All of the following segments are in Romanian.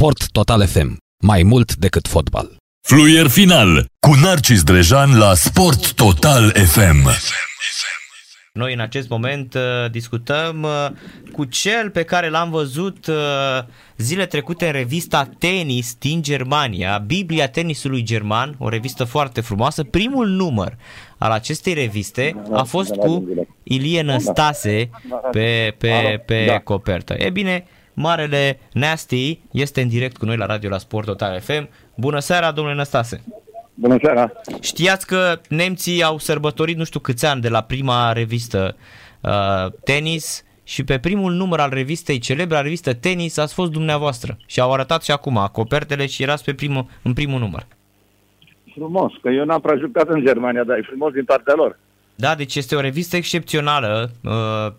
Sport Total FM. Mai mult decât fotbal. Fluier final cu Narcis Drejan la Sport Total FM. Noi în acest moment uh, discutăm uh, cu cel pe care l-am văzut uh, zile trecute în revista Tenis din Germania, Biblia tenisului german, o revistă foarte frumoasă. Primul număr al acestei reviste a fost cu Ilie Năstase pe, pe, pe copertă. E bine, Marele Nasty este în direct cu noi la radio la Sport Total FM. Bună seara, domnule Năstase! Bună seara! Știați că nemții au sărbătorit nu știu câți ani de la prima revistă uh, tenis și pe primul număr al revistei, celebra revistă tenis, ați fost dumneavoastră și au arătat și acum copertele și erați pe primul, în primul număr. Frumos, că eu n-am prea jucat în Germania, dar e frumos din partea lor. Da, deci este o revistă excepțională, uh,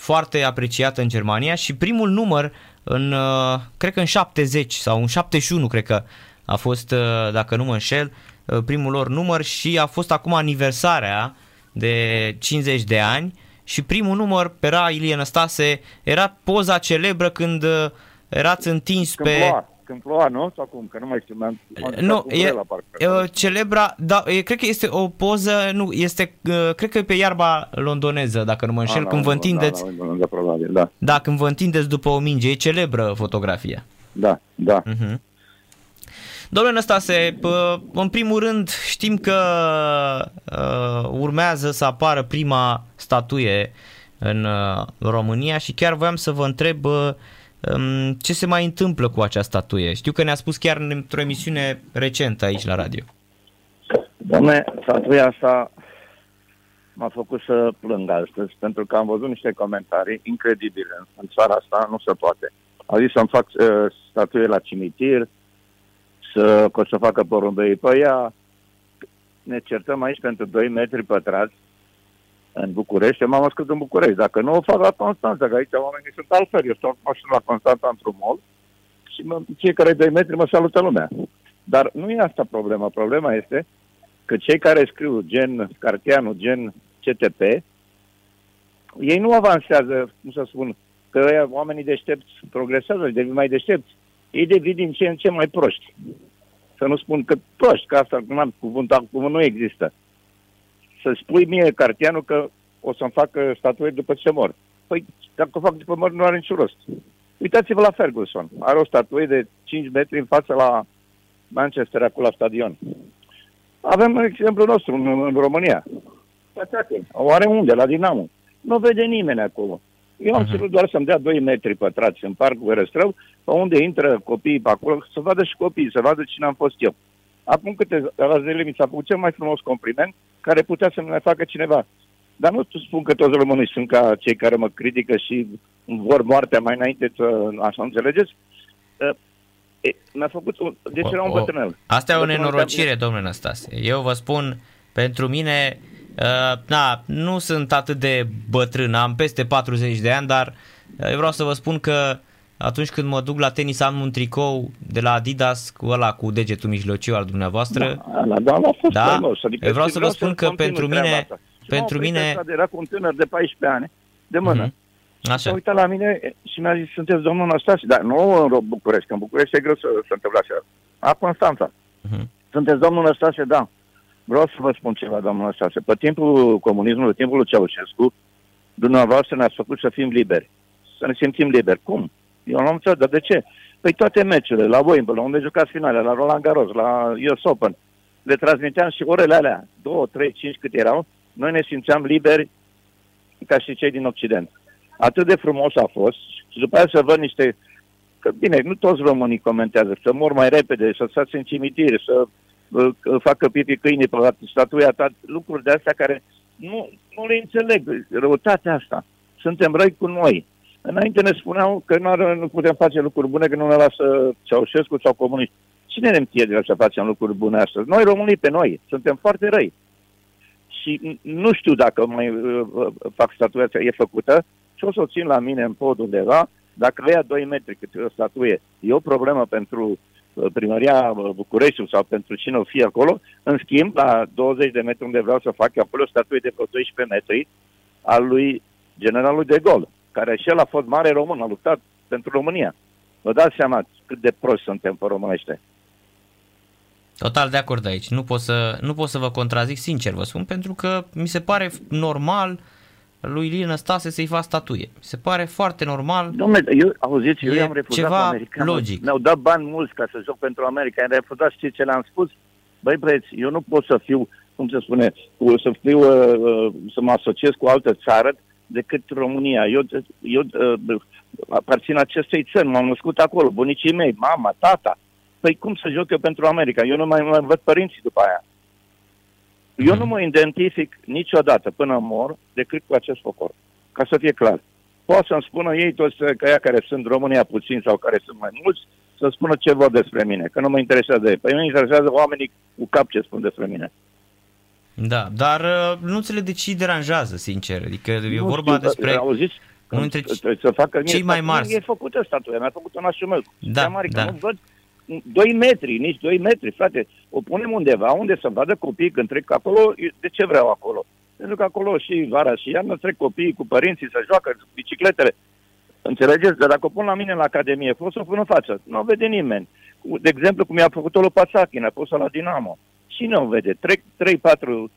foarte apreciată în Germania și primul număr în, uh, cred că în 70 sau în 71, cred că a fost, uh, dacă nu mă înșel, uh, primul lor număr și a fost acum aniversarea de 50 de ani și primul număr era Ilie Năstase, era poza celebră când uh, erați întins Când pe... ploua, când ploua, nu? Sau cum? Că nu mai știu, mi-am m-am Nu, cu e, la parcă. e, celebra, da, e, cred că este o poză, nu, este, uh, cred că e pe iarba londoneză, dacă nu mă înșel, Ah, când da, vă da, întindeți, Da, da, da, probabil, da. da, când vă întindeți după o minge, e celebră fotografia. Da, da. Uh-huh. Domnule Năstase, pă, în primul rând știm că uh, urmează să apară prima statuie în uh, România și chiar voiam să vă întreb uh, um, ce se mai întâmplă cu această statuie. Știu că ne-a spus chiar într-o emisiune recentă aici la radio. Doamne, statuia asta m-a făcut să plâng astăzi, pentru că am văzut niște comentarii incredibile. În- În țara asta nu se poate. Au zis să-mi fac uh, statuie la cimitir, să, că o să facă porumbei pe ea. Ne certăm aici pentru 2 metri pătrați în București. Eu M-am născut în București. Dacă nu o fac la Constanța, că aici oamenii sunt altfel. Eu stau mașină la Constanța într-un mall și mă, fiecare 2 metri mă salută lumea. Dar nu e asta problema. Problema este că cei care scriu gen Carteanu, gen CTP, ei nu avansează, cum să spun, că ăia, oamenii deștepți progresează, devin mai deștepți. Ei devin din ce în ce mai proști. Să nu spun că proști, că asta n-am cuvânt, acum nu există. Să spui mie, Carteanu, că o să-mi facă statuie după ce mor. Păi, dacă o fac după mor, nu are niciun rost. Uitați-vă la Ferguson. Are o statuie de 5 metri în fața la Manchester, acolo la stadion. Avem exemplul nostru în, în România. Păcate. O are unde? La Dinamo. Nu vede nimeni acolo. Eu am Mhm. cerut doar să-mi dea 2 metri pătrați în parcul Verăstrău, pe unde intră copiii pe acolo, să vadă și copiii, să vadă cine am fost eu. Acum câteva zile mi s-a făcut cel mai frumos compliment care putea să mi facă cineva. Dar nu spun că toți românii sunt ca cei care mă critică și vor moartea mai înainte să așa înțelegeți. Uh, e, mi-a făcut un... Deci era un O- o- bătrânel. Asta e o Bătrânel nenorocire, domnule Năstase. Eu vă spun, pentru mine, uh, na, nu sunt atât de bătrân, am peste 40 de ani, dar uh, eu vreau să vă spun că atunci când mă duc la tenis am un tricou de la Adidas cu ăla cu degetul mijlociu al dumneavoastră. Da, la, da, a fost Da? frumos. Adică Eu vreau și să vă spun să că continui pentru treaba mine- asta. Și pentru m-a oprit mine- ăsta de- Era cu un tânăr de 14 ani, de mână. Mhm. S-a Așa. uitat la mine și mi-a zis, sunteți domnul Năstase? Dar nu în București, că în București e greu să se întâmple așa. A Constanța. Mhm. Sunteți domnul Năstase? Da. Vreau să vă spun ceva, domnul Năstase. Pe timpul comunismului, timpul lui Ceaușescu, dumneavoastră ne-ați făcut să fim liberi. Să ne simțim liberi. Cum? Eu nu am înțeles, dar de ce? Păi toate meciurile, la Wimbledon, unde jucați finale, la Roland Garros, la US Open, le transmiteam și orele alea, 2, 3, 5 cât erau, noi ne simțeam liberi ca și cei din Occident. Atât de frumos a fost și după aia să văd niște... Că, bine, nu toți românii comentează, să mor mai repede, să stați în cimitir, să uh, facă pipi câinii pe la statuia ta, lucruri de astea care nu, nu le înțeleg, răutatea asta. Suntem răi cu noi. Înainte ne spuneau că nu, are, nu putem face lucruri bune, că nu ne lasă Ceaușescu sau comuniști. Cine ne împiedică să facem lucruri bune astăzi? Noi românii pe noi. Suntem foarte răi. Și n- nu știu dacă mai uh, uh, fac statuia asta, e făcută și o să o țin la mine în pod undeva. Dacă le ia 2 metri cât e o statuie, e o problemă pentru uh, primăria uh, București sau pentru cine o fi acolo. În schimb, la 20 de metri unde vreau să fac eu acolo o statuie de vreo 12 metri al lui generalul de Gaulle, care și el a fost mare român, a luptat pentru România. Vă dați seama cât de prost suntem pe românește. Total de acord aici. Nu pot, să, nu pot să vă contrazic, sincer vă spun, pentru că mi se pare normal lui Lina Stase să-i fac statuie. Mi se pare foarte normal. Domnule, eu, auziți, eu E i-am refuzat ceva pe americani. logic. Mi-au dat bani mulți ca să joc pentru America. I-am refuzat, știți ce le-am spus? Băi, băieți, eu nu pot să fiu, cum se spune, cu- să fiu, uh, uh, să mă asociez cu o altă țară decât România. Eu, eu uh, aparțin acestei țări, m-am născut acolo, bunicii mei, mama, tata. Păi cum să joc eu pentru America? Eu nu mai mă văd părinții după aia. Eu nu mă identific niciodată până mor decât cu acest popor. Ca să fie clar. Poate să-mi spună ei toți că ea care sunt România puțin sau care sunt mai mulți, să spună ce vor despre mine, că nu mă interesează ei. Păi mă interesează oamenii cu cap ce spun despre mine. Da, dar uh, nu ți le de ce îi deranjează, sincer. Adică e Nu vorba știu, despre... Auziți? unul dintre Trebuie să facă cei mai statuia marți. E făcută statuia, mi-a făcut-o nașul meu. Da, De mare, că da. nu văd 2 metri, nici 2 metri, frate. O punem undeva unde să vadă copiii când trec acolo. De ce vreau acolo? Pentru că acolo și vara și iarna trec copiii cu părinții să joacă bicicletele. Înțelegeți? Dar dacă o pun la mine la academie, pot să o pun în față. Nu o vede nimeni. De exemplu, cum i-a făcut-o lui Pațachin, a pus-o la Dinamo. Cine o vede? Trec 3-4 uh,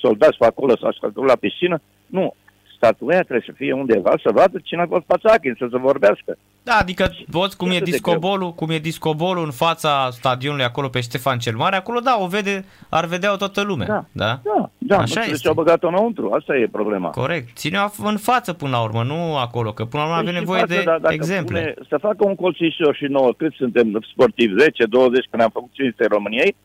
soldați pe acolo sau acolo la piscină? Nu. Statuia trebuie să fie undeva să vadă cine a fost Pațachin, să se vorbească. Da, adică poți, cum e, Atât de discobolul, cum e discobolul în fața stadionului acolo pe Ștefan cel Mare, acolo da, o vede, ar vedea-o toată lumea. Da. da? Da, da, Așa nu știu de este. ce au băgat-o înăuntru, asta e problema. Corect. Ține-o în față până la urmă, nu acolo, că până la urmă avem Păi și nevoie față, de dar dacă exemple. Pune, să facă un colțișor și nouă, cât suntem sportivi, 10, 20, când am făcut 500 României,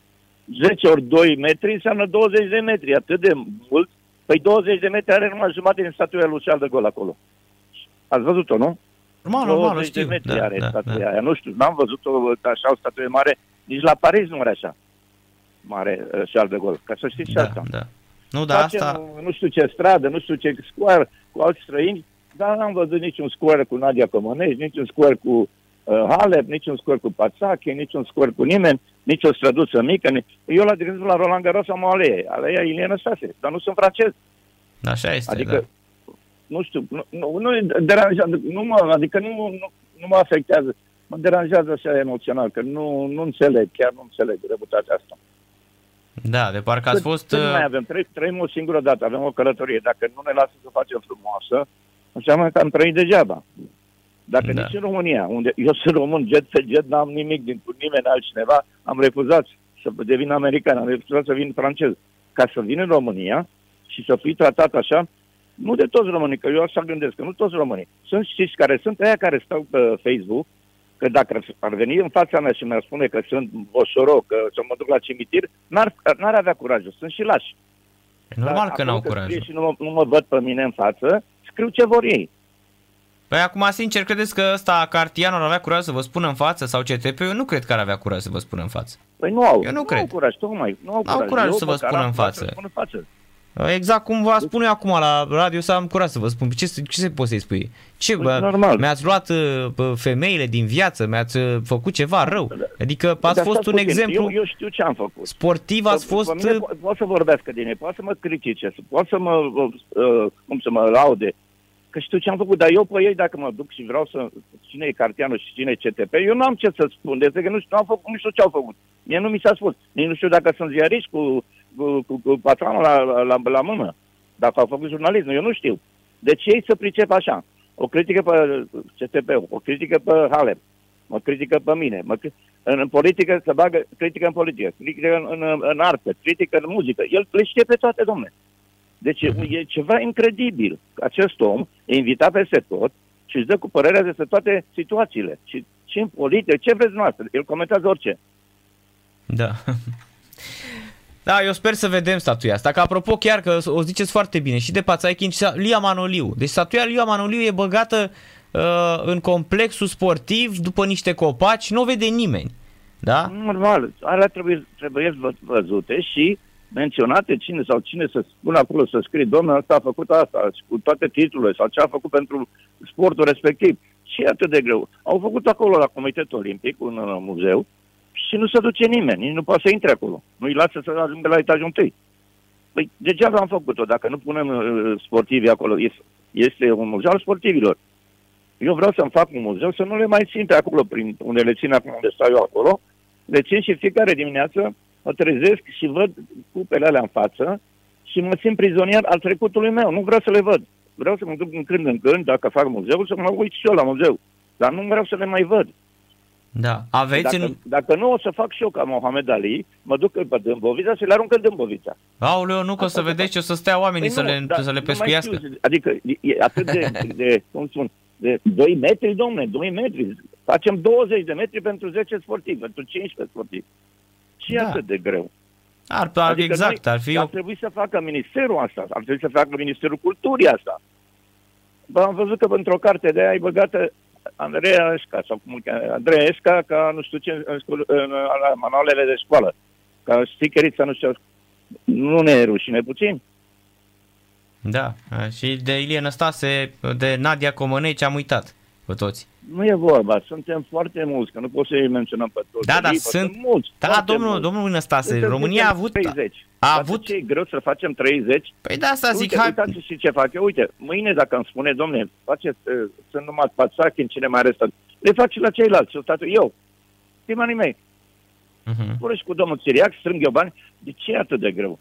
10 ori 2 metri înseamnă 20 de metri, atât de mult. Păi 20 de metri are numai jumătate din statuia lui Charles de Gaulle acolo. Ați văzut-o, nu? Normal, normal, o 20 de știu. metri Da, are da, statuia da. aia. Nu știu, n-am văzut-o așa o statuie mare, nici la Paris nu are așa mare uh, Charles de Gaulle. Ca să știți și Da, asta. da. Nu, da, Facem, asta... nu știu ce stradă, nu știu ce square cu alți străini, dar n-am văzut niciun square cu Nadia Comănești, niciun square cu uh, Halep, niciun square cu Pațache, niciun square cu nimeni, nici o străduță mică. Ni... Eu, la, de exemplu, la Roland Garros am o alee, aleea Iliana Stase, dar nu sunt francez. Așa este, Adică, da. nu știu, nu, nu, nu deranjează, nu mă, adică nu, nu, nu mă afectează. Mă deranjează așa emoțional, că nu, nu înțeleg, chiar nu înțeleg reputația asta. Da, de parcă ați Cât- fost... cât uh, mai avem? Trăi, trăim o singură dată, avem o călătorie. Dacă nu ne lasă să facem frumoasă, înseamnă că am trăit degeaba. Dacă Da. nici în România, unde eu sunt român, jet pe jet, n-am nimic din cu nimeni altcineva, am refuzat să devin american, am refuzat să vin francez. Ca să vin în România și să fii tratat așa, nu de toți românii, că eu așa gândesc, că nu toți românii. Sunt știți care sunt aia care stau pe Facebook, că dacă ar veni în fața mea și mi-ar spune că sunt boșoroc, că să mă duc la cimitir, n-ar, n-ar avea curajul. Sunt și lași. Normal Dar că acolo n-au scrie curajul. Și nu mă, nu mă văd pe mine în față, scriu ce vor ei. Păi acum, sincer, credeți că ăsta Cartian ar avea curaj să vă spună în față sau CTP? Eu nu cred că ar avea curaj să vă spună în față. Păi nu au. Eu nu au cred. curaj, tocmai. Nu au N-au curaj. curaj Eu, să vă măcar spună am în curaj față. să spun în față. Exact cum vă spun eu acum la radio, să am curaj să vă spun. Ce, ce se poate să-i spui? Ce, Păi, bă, normal. mi-ați luat uh, bă, femeile din viață, mi-ați uh, făcut ceva rău. Adică ați Dar fost stați un puțin, exemplu Eu, eu știu ce am făcut. sportiv, ați Pe- fost... Pe mine uh, po- pot să vorbească din ei, poate să mă critique, să- pot să mă, uh, cum să mă laude. Că știu ce am făcut, dar eu pe ei, dacă mă duc și vreau să... Cine e Cartianu și cine e CTP, eu nu am ce să spun, despre că nu știu, nu, am făcut, nu știu ce au făcut. Mie nu mi s-a spus. Nici nu știu dacă sunt ziariști cu, cu, cu, cu patronul la, la, la, la mână. Dacă au făcut jurnalism, eu nu știu. Deci ei să pricep așa. O critică pe CTP, o critică pe Halep, mă critică pe mine, mă, cri- în, în politică se bagă, critică în politică, critică în, în, în artă, critică în muzică. El le știe pe toate, domne. Deci e, e ceva incredibil. Acest om e invitat peste tot și își dă cu părerea despre toate situațiile. Și, și în politică, ce vreți noastră? El comentează orice. Da. Da, eu sper să vedem statuia asta. Că apropo, chiar că o ziceți foarte bine și de Pațaichin și Lia Manoliu. Deci statuia Lia Manoliu e băgată uh, în complexul sportiv după niște copaci, nu o vede nimeni. Da? Normal, alea trebuie, trebuie vă- văzute și menționate cine sau cine să spună acolo să scrie, domnul ăsta a făcut asta și cu toate titlurile sau ce a făcut pentru sportul respectiv. Și e atât de greu. Au făcut acolo la Comitetul Olimpic, un uh, muzeu, și nu se duce nimeni, nici nu poate să intre acolo. Nu-i lasă să ajungă la etajul întâi. Păi degeaba am făcut-o, dacă nu punem uh, sportivii acolo. Este, este un muzeu al sportivilor. Eu vreau să-mi fac un muzeu, să nu le mai țin pe acolo, prin unde le țin acum unde stau eu acolo. Le țin și fiecare dimineață mă trezesc și văd cupele alea în față și mă țin prizonier al trecutului meu. Nu vreau să le văd. Vreau să mă duc în când în când, dacă fac muzeu, să mă uit și eu la muzeu. Dar nu vreau să le mai văd. Da. Aveți Dacă, în... dacă nu, o să fac și eu ca Mohamed Ali, mă duc pe Dâmbovița și le arunc în Dâmbovița. Aoleu, nu că o să Asta vedeți ce o să stea oamenii să, Păi le, nu, dar să le nu mai pescuiască. știu, adică e atât de, de, cum spun, de 2 metri, domne, 2 metri. Facem 20 de metri pentru 10 sportivi, pentru 15 sportivi. Și e Da. atât de greu. Ar, ar, Adică exact, noi, ar fi ar o... trebui să facă ministerul asta, ar trebui să facă ministerul culturii asta. Bă, am văzut că într-o carte de aia ai băgată Andreea Esca, sau cum îl cheamă, Andreea Esca, ca nu știu ce, în, scol- în, la manualele de școală, ca stickerița, nu știu, nu ne e rușine puțin? Da, și de Ilie Năstase, de Nadia Comăneci am uitat pe toți. Nu e vorba, suntem foarte mulți, că nu pot să-i menționăm pe toți. Da, da, Lipă, sunt- mulți. Da, foarte domnul, mulți. domnul Năstase, Suntem- România a suntem avut... 30. A Dar avut... Ce e greu să facem 30? Păi da, asta zic, Uite, hai... uitați și ce fac eu. Uite, mâine dacă îmi spune, domne, faceți, uh, sunt numai Pațachi în cine mai restă, le fac și la ceilalți, o statu eu. Primanii mei. Mhm. Pură și cu domnul Țiriac, strâng eu bani. De ce e atât de greu?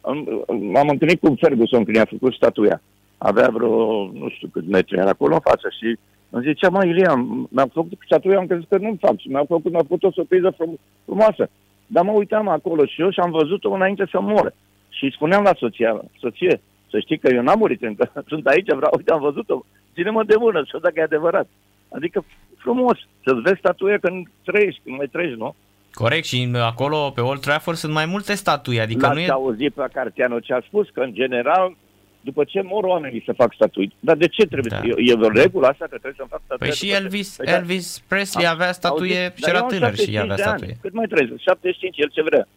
Am, m-am întâlnit cu Ferguson când i-a făcut statuia. Avea vreo, nu știu câți metri era acolo în față și îmi zicea, mă, Ilie, am- mi-am făcut statuia, am crezut că nu-mi fac și mi-a făcut, mi-a făcut o surpriză frum- frumoasă. Dar mă uitam acolo și eu și am văzut-o înainte să mor. Și îi spuneam la soția, soție, să știi că eu n-am murit încă, sunt aici, vreau, uite, am văzut-o, ține-mă de mână, să dacă e adevărat. Adică frumos, să-ți vezi statuia când trăiești, când mai trăiești, nu? Corect, și acolo pe Old Trafford sunt mai multe statui, adică L-ați nu e... auzit pe Carteanu ce a spus? Că, în general, după ce mor oamenii să fac statui. Dar de ce trebuie? Da. Da. E, e o regulă asta că trebuie să fac statuie? Păi și după ce- Elvis, Păi da. Elvis Presley Am- avea statuie Auziți? și Dar era eu am tânăr și 75 avea de ani. statuie. Cât mai trăiesc? 75, el ce vrea.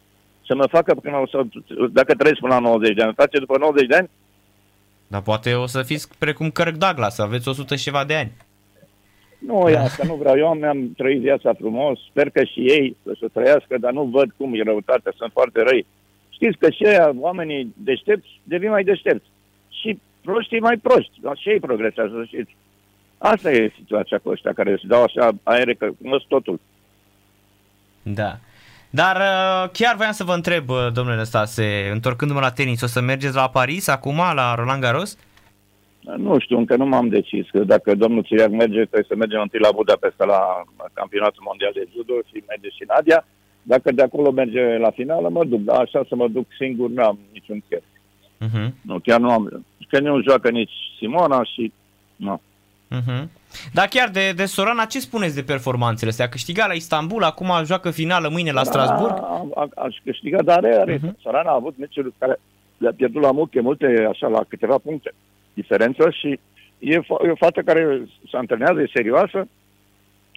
Să mă facă până o să, dacă trăiesc până la 90 de ani. Face după 90 de ani? Dar poate o să fiți precum Kirk Douglas, să aveți 100 și ceva de ani. Nu, e asta, nu vreau. Eu am, am trăit viața frumos, sper că și ei să se trăiască, dar nu văd cum e răutatea, sunt foarte răi. Știți că și aia, oamenii deștepți devin mai deștepți. Și proștii mai proști. Dar și ei progresează, să știți. Asta e situația cu ăștia care își dau așa aere că cunosc totul. Da. Dar uh, chiar voiam să vă întreb, uh, domnule Năstase, întorcându-mă la tenis, o să mergeți la Paris acum, la Roland Garros? Nu știu, încă nu m-am decis. Că dacă domnul Țiriac merge, trebuie să mergem întâi la Budapesta la campionatul mondial de judo și merge și Nadia. Dacă de acolo merge la finală, mă duc. Dar așa să mă duc singur, nu am niciun chef. Uh-huh. Nu, chiar nu am. Că nu joacă nici Simona și... Nu. Uh-huh. Dar chiar de, de Sorana, ce spuneți de performanțele astea? A câștigat la Istanbul, acum joacă finală mâine la Strasburg? A, a, aș câștiga, dar are, are. Mhm. Uh-huh. Sorana a avut meciuri care le-a pierdut la muche, multe, așa, la câteva puncte diferență și e, fo- e o fată care se antrenează, e serioasă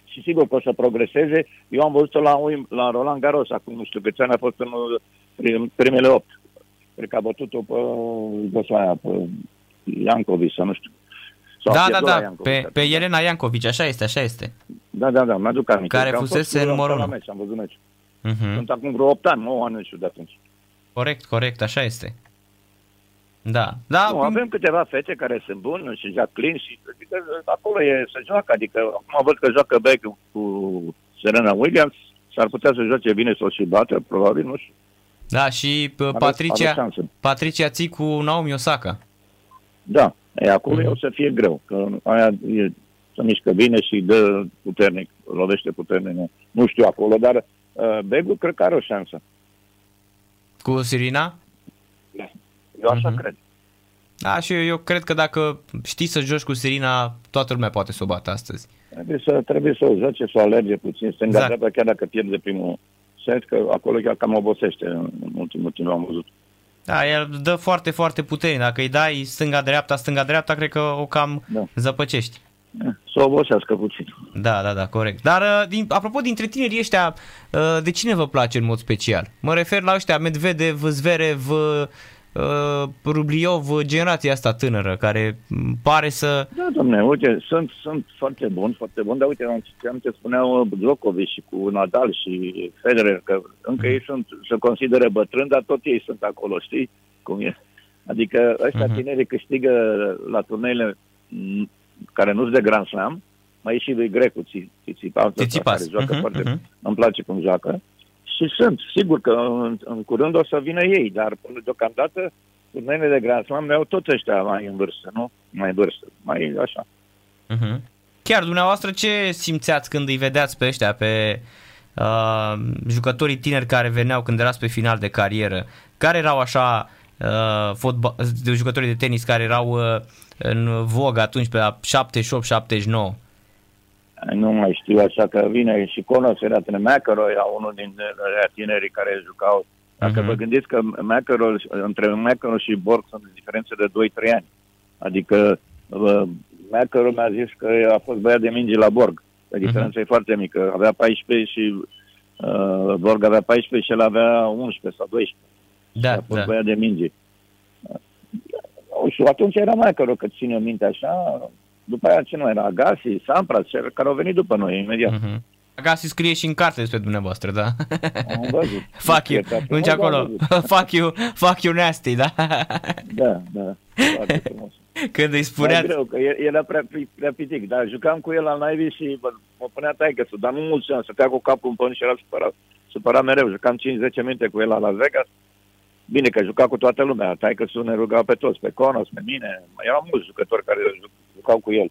și sigur că o să progreseze. Eu am văzut-o la, Wim- la Roland Garros, acum nu știu câți ani a fost în prim, primele opt. Cred că a bătut-o pe, pe, aia, pe Iancovic sau nu știu. Sau a Da, da, pierdut la da, Iancovic pe, atunci. pe Elena Iancovici, așa este, așa este. Da, da, da, mi-aduc aminte. Care Că am fusese fost cu numărul la unu. meci, am văzut meci. Uh-huh. Sunt acum vreo 8 ani, 9 ani, nu știu de atunci. Corect, corect, așa este. Da, da, Nu, avem câteva fete care sunt bune și Jacqueline și adică, acolo e să joacă. Adică acum văd că joacă Beck cu Serena Williams. S-ar putea să joace bine să o și bată, probabil, nu știu. Da și uh, Are- are Patricia, șansă. Patricia Ții cu Naomi Osaka. Da, e, acolo Mhm. mm-hmm. o să fie greu, că aia e, se mișcă bine și dă puternic, lovește puternic. Nu, nu știu acolo, dar uh, Begu cred că are o șansă. Cu Sirina? Eu așa Mhm. mm-hmm. cred. Da, și eu, eu cred că dacă știi să joci cu Sirina, toată lumea poate să o bată astăzi. Trebuie să, trebuie să o joace, să o alerge puțin stânga Exact. exact. chiar dacă pierde primul set, că acolo chiar cam obosește în ultimul timp, am văzut. Da, el dă foarte, foarte puternic. Dacă îi dai stânga-dreapta, stânga-dreapta, cred că o cam Da. zăpăcești. Eh, Să obosească puțin. Da, da, da, corect. Dar, uh, din, apropo, dintre tinerii ăștia, uh, de cine vă place în mod special? Mă refer la ăștia Medvedev, Zverev, uh, Rubliov, generația asta tânără, care m, pare să... Da, domne, uite, sunt, sunt foarte buni, foarte buni, dar uite, am am ce spuneau Djokovic și cu Nadal și Federer, că încă ei sunt, se consideră bătrâni, dar tot ei sunt acolo, știi cum e? Adică ăștia Mhm. uh-huh. tineri câștigă la turneile m, care nu-s de Grand Slam, mai e și lui Grecu, Țițipas, Țițipas. care joacă Mhm, foarte, mhm. îmi place cum joacă. Și sunt, sigur că în, în curând o să vină ei, dar până deocamdată turneile de Grand Slam le-au tot ăștia mai în vârstă, nu? Mai în vârstă, mai așa. Mhm. Chiar dumneavoastră ce simțeați când îi vedeați pe ăștia, pe uh, jucătorii tineri care veneau când erați pe final de carieră? Care erau așa uh, fotbal, de jucătorii de tenis care erau uh, în vogă atunci pe la 78-79? Nu mai știu așa că vine și Conos era tine McEnroe, era unul din ăia tinerii care jucau. Dacă Mhm. vă gândiți că McEnroe, între McEnroe și Borg sunt diferențe de 2-3 ani. Adică uh, McEnroe mi-a zis că a fost băiat de mingi la Borg. Că diferența e foarte mică. Avea 14 și uh, Borg avea 14 și el avea 11 sau 12. Da, a fost da. băiat de mingi. Și atunci era McEnroe, că ține minte așa. După aia ce nu era? Agassi, Sampras, cei care au venit după noi imediat. Mhm. Agassi scrie și în carte despre dumneavoastră, da? Am văzut. fuck you, Cred că nu am acolo. văzut. fuck you, fuck you nasty, da? Da, da. Foarte frumos. Când îi Mai spuneați... greu, că el- era prea, prea pitic, dar jucam cu el la Navy și mă, mă punea taică dar nu mulți ani, stătea cu capul în pământ și era supărat, supărat mereu. Jucam 5-10 minute cu el la Las Vegas. Bine că juca cu toată lumea, taică să ne ruga pe toți, pe Conos, pe mine. Erau mulți jucători care ju- jucau cu el,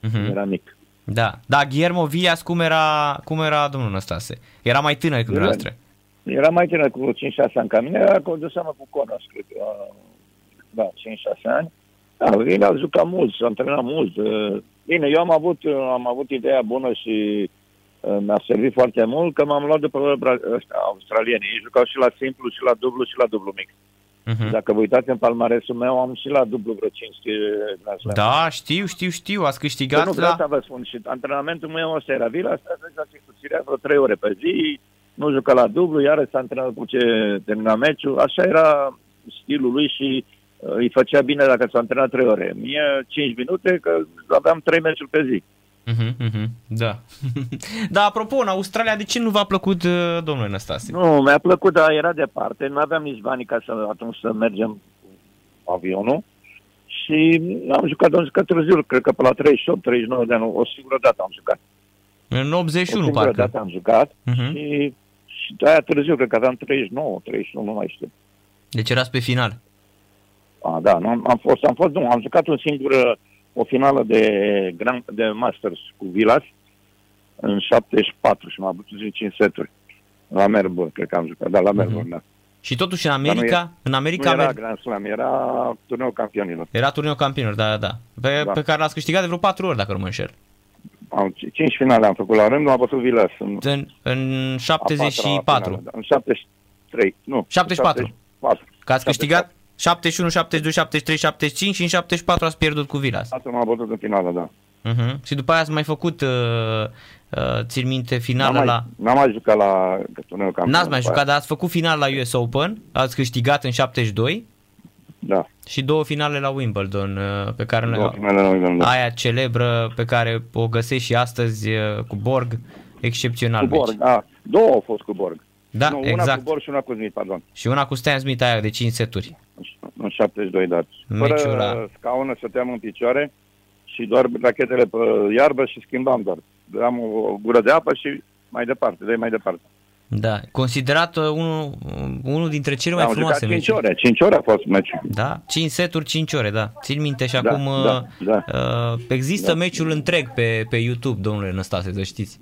Mhm. mm-hmm. era mic. Da, da, Guillermo Villas cum era, cum era domnul Năstase? Era mai tânăr decât Era- dumneavoastră. Era mai tânăr cu 5-6 ani ca mine, era cu de seamă cu Conos, cred că, uh, da, 5-6 ani. Da, el a jucat mult, s-a antrenat mult. uh, Bine, eu am avut, uh, am avut ideea bună și uh, mi-a servit foarte mult că m-am luat după bra- ăștia, australieni. Ei jucau și la simplu, și la dublu, și la dublu mic. Mhm. Dacă vă uitați în palmaresul meu, am și la dublu vreo 5 Grand Slam. Da, știu, știu, știu, ați Eu câștigat nu vreau la... să vă spun și antrenamentul meu ăsta era vila asta, deja se susținea vreo 3 ore pe zi, nu juca la dublu, iară s-a antrenat cu ce termina meciul, așa era stilul lui și uh, îi făcea bine dacă s-a antrenat 3 ore. Mie 5 minute, că aveam 3 meciuri pe zi. Mhm, mhm, Da. da, apropo, în Australia, de ce nu v-a plăcut uh, domnule Năstase? Nu, mi-a plăcut, dar era departe, nu aveam nici bani ca să atunci să mergem cu avionul și am jucat, am jucat târziu, cred că pe la 38-39 de ani, o singură dată am jucat. În O 81, singură parcă. dată am jucat Mhm. și, și de aia târziu, cred că aveam 39, 31, nu mai știu. Deci erați pe final. A, da, nu, am, am fost, am fost, nu, am jucat un singur, o finală de, Grand, de Masters cu Vilas în 74 și m-a bătut în 5 seturi. La Melbourne, cred că am jucat, da, la Melbourne, da. Și totuși în nu America, în Nu America era mer- Grand Slam, era turneul campionilor. era turneul campionilor, da, da, da. Pe, Da. pe care l-ați câștigat de vreo 4 ori, dacă nu mă înșel. Am, cinci finale am făcut la rând, m-a bătut Vilas în În, în a patra 74. finală, da, în 73, nu. 74. 74. Că ați câștigat 71, 72, 73, 75 și în 74 ați pierdut cu Vilas. Asta m-a bătut în finală, da. Uh-huh. Și după aia ați mai făcut, uh, uh, țin minte, N-am finală mai, la... n-am mai jucat la turneul campionilor. N-ați mai jucat, dar ați făcut final la US Open, ați câștigat în 72 Da. și două finale la Wimbledon, uh, pe care Două le finale la Wimbledon, da. aia celebră pe care o găsești și astăzi uh, cu Borg, excepțional Cu Borg, meci. da. Două au fost cu Borg. Da, nu, una exact. cu Borg și una cu Smith, pardon. Și una cu Stan Smith aia de 5 seturi. În 72 de Fără Meciul ăla. scaună stăteam în picioare și doar rachetele pe iarbă și schimbam doar. Am o gură de apă și mai departe, de mai departe. Da, considerat uh, unul, unul dintre cele mai am jucat frumoase 5 meciuri. ore, 5 ore a fost meciul. Da, 5 seturi, 5 ore, da. Țin minte și Da, acum uh, da, da. uh, există Da. meciul întreg pe, pe YouTube, domnule Năstase, să știți.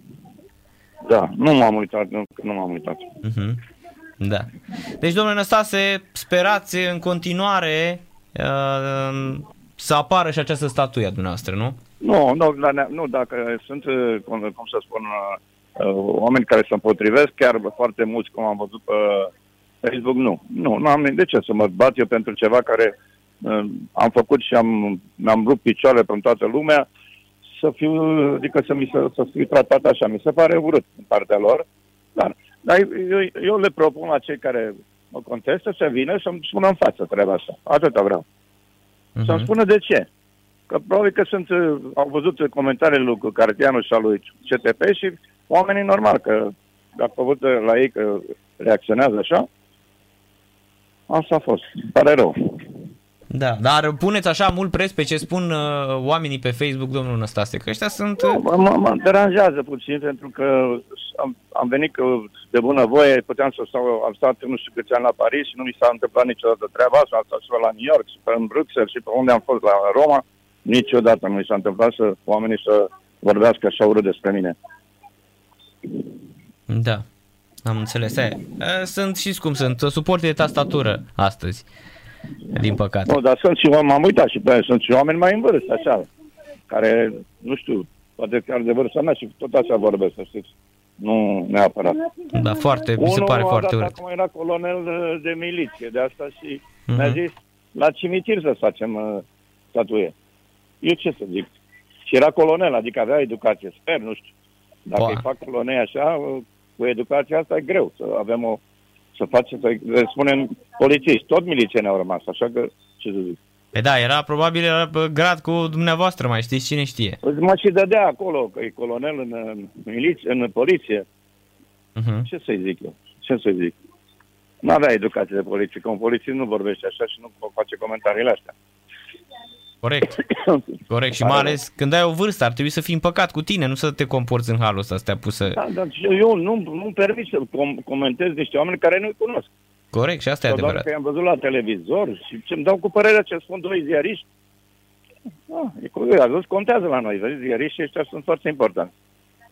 Da, nu m-am uitat, nu, nu m-am uitat. Uh-huh. Da. Deci, domnule Năstase, sperați în continuare uh, să apară și această statuie a dumneavoastră, nu? Nu, nu, la ne- nu dacă sunt, uh, cum, cum să spun, uh, uh, oameni care se împotrivesc, chiar foarte mulți, cum am văzut pe Facebook, nu. Nu, nu am de ce să mă bat eu pentru ceva care uh, am făcut și am, mi-am rupt picioarele pentru toată lumea, să fiu, adică să, mi se, să fiu tratat așa. Mi se pare urât în partea lor, dar, dar eu, eu le propun la cei care mă contestă să vină să-mi spună în față treaba asta. Atâta vreau. Mhm. Să-mi spună de ce. Că probabil că sunt, uh, au văzut comentariile lui Cartianu și a lui CTP și oamenii normal că dacă au văzut la ei că reacționează așa, asta a fost. Îmi pare rău. Da, dar puneți așa mult preț pe ce spun uh, oamenii pe Facebook, domnul Năstase, că ăștia sunt... Uh... Mă, mă, mă deranjează puțin pentru că am, am venit că de bună voie, puteam să stau, am stat nu știu câți ani la Paris și nu mi s-a întâmplat niciodată treaba asta, am stat și la New York, și pe în Bruxelles și pe unde am fost la Roma, niciodată nu mi s-a întâmplat să oamenii să vorbească așa urât despre mine. Da, am înțeles. E, sunt și cum sunt, suporte de tastatură astăzi, din păcate. Nu, dar sunt și oameni, m-am uitat și pe aia, sunt și oameni mai în vârstă, așa, care, nu știu, poate chiar de vârsta mea și tot așa vorbesc, să știți. Nu neapărat. Da, foarte, mi se pare foarte urât. Acum era colonel de, de miliție, de asta și uh-huh. mi-a zis la cimitir să facem uh, statuie. Eu ce să zic? Și era colonel, adică avea educație, sper, nu știu. Dacă îi fac colonei așa, uh, cu educația asta e greu să avem o să facem, să spunem, polițiști. Tot milicieni au rămas, așa că ce să zic. Pe da, era probabil era grad cu dumneavoastră, mai știți cine știe. Mă și dădea acolo, că e colonel în, în, miliție, în poliție. Uh-huh. Ce să-i zic eu? Ce să-i zic? Nu avea educație de poliție, că un polițist nu vorbește așa și nu face comentariile astea. Corect. Corect. Și mai ales când ai o vârstă, ar trebui să fii împăcat cu tine, nu să te comporți în halul ăsta, să te să... Da, dar eu nu, nu permit să com- comentez niște oameni care nu-i cunosc. Corect, și asta e adevărat. Doar că am văzut la televizor și ce-mi dau cu părerea ce spun doi ziariști. Ah, e cu văzut, contează la noi, vezi, ziariștii ăștia sunt foarte importanti.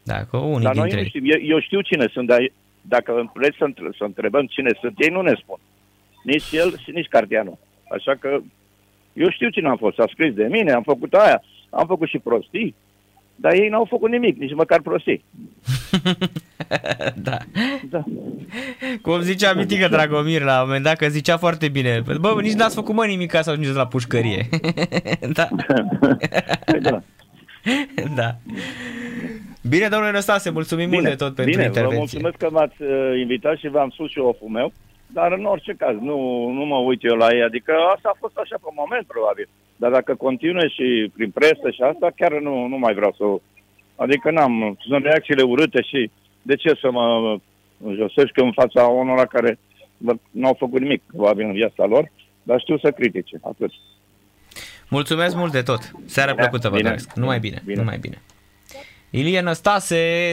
Da, că unii dar dintre noi nu știm, eu, eu știu cine sunt, dar dacă vreți să, să întrebăm cine sunt ei, nu ne spun. Nici el și nici Cartianu. Așa că eu știu cine am fost, s-a scris de mine, am făcut aia, am făcut și prostii, dar ei n-au făcut nimic, nici măcar prostii. da. da. Cum zicea Mitică Dragomir la un moment dat, că zicea foarte bine, bă, nici n-ați făcut mă nimic ca să ajungeți la pușcărie. da. Păi da. da. Bine, domnule Năstase, mulțumim bine, mult de tot pentru bine, intervenție. Vă mulțumesc că m-ați uh, invitat și v-am spus și oful meu. Dar în orice caz, nu, nu mă uit eu la ei. Adică asta a fost așa pe moment, probabil. Dar dacă continue și prin presă și asta, chiar nu, nu mai vreau să... Adică n-am... Sunt reacțiile urâte și de ce să mă josesc în fața unora care n-au făcut nimic, probabil, în viața lor, dar știu să critique. Atât. Mulțumesc mult de tot. Seara bine, plăcută, vă doresc. Numai bine, bine, numai bine. Ilie Năstase,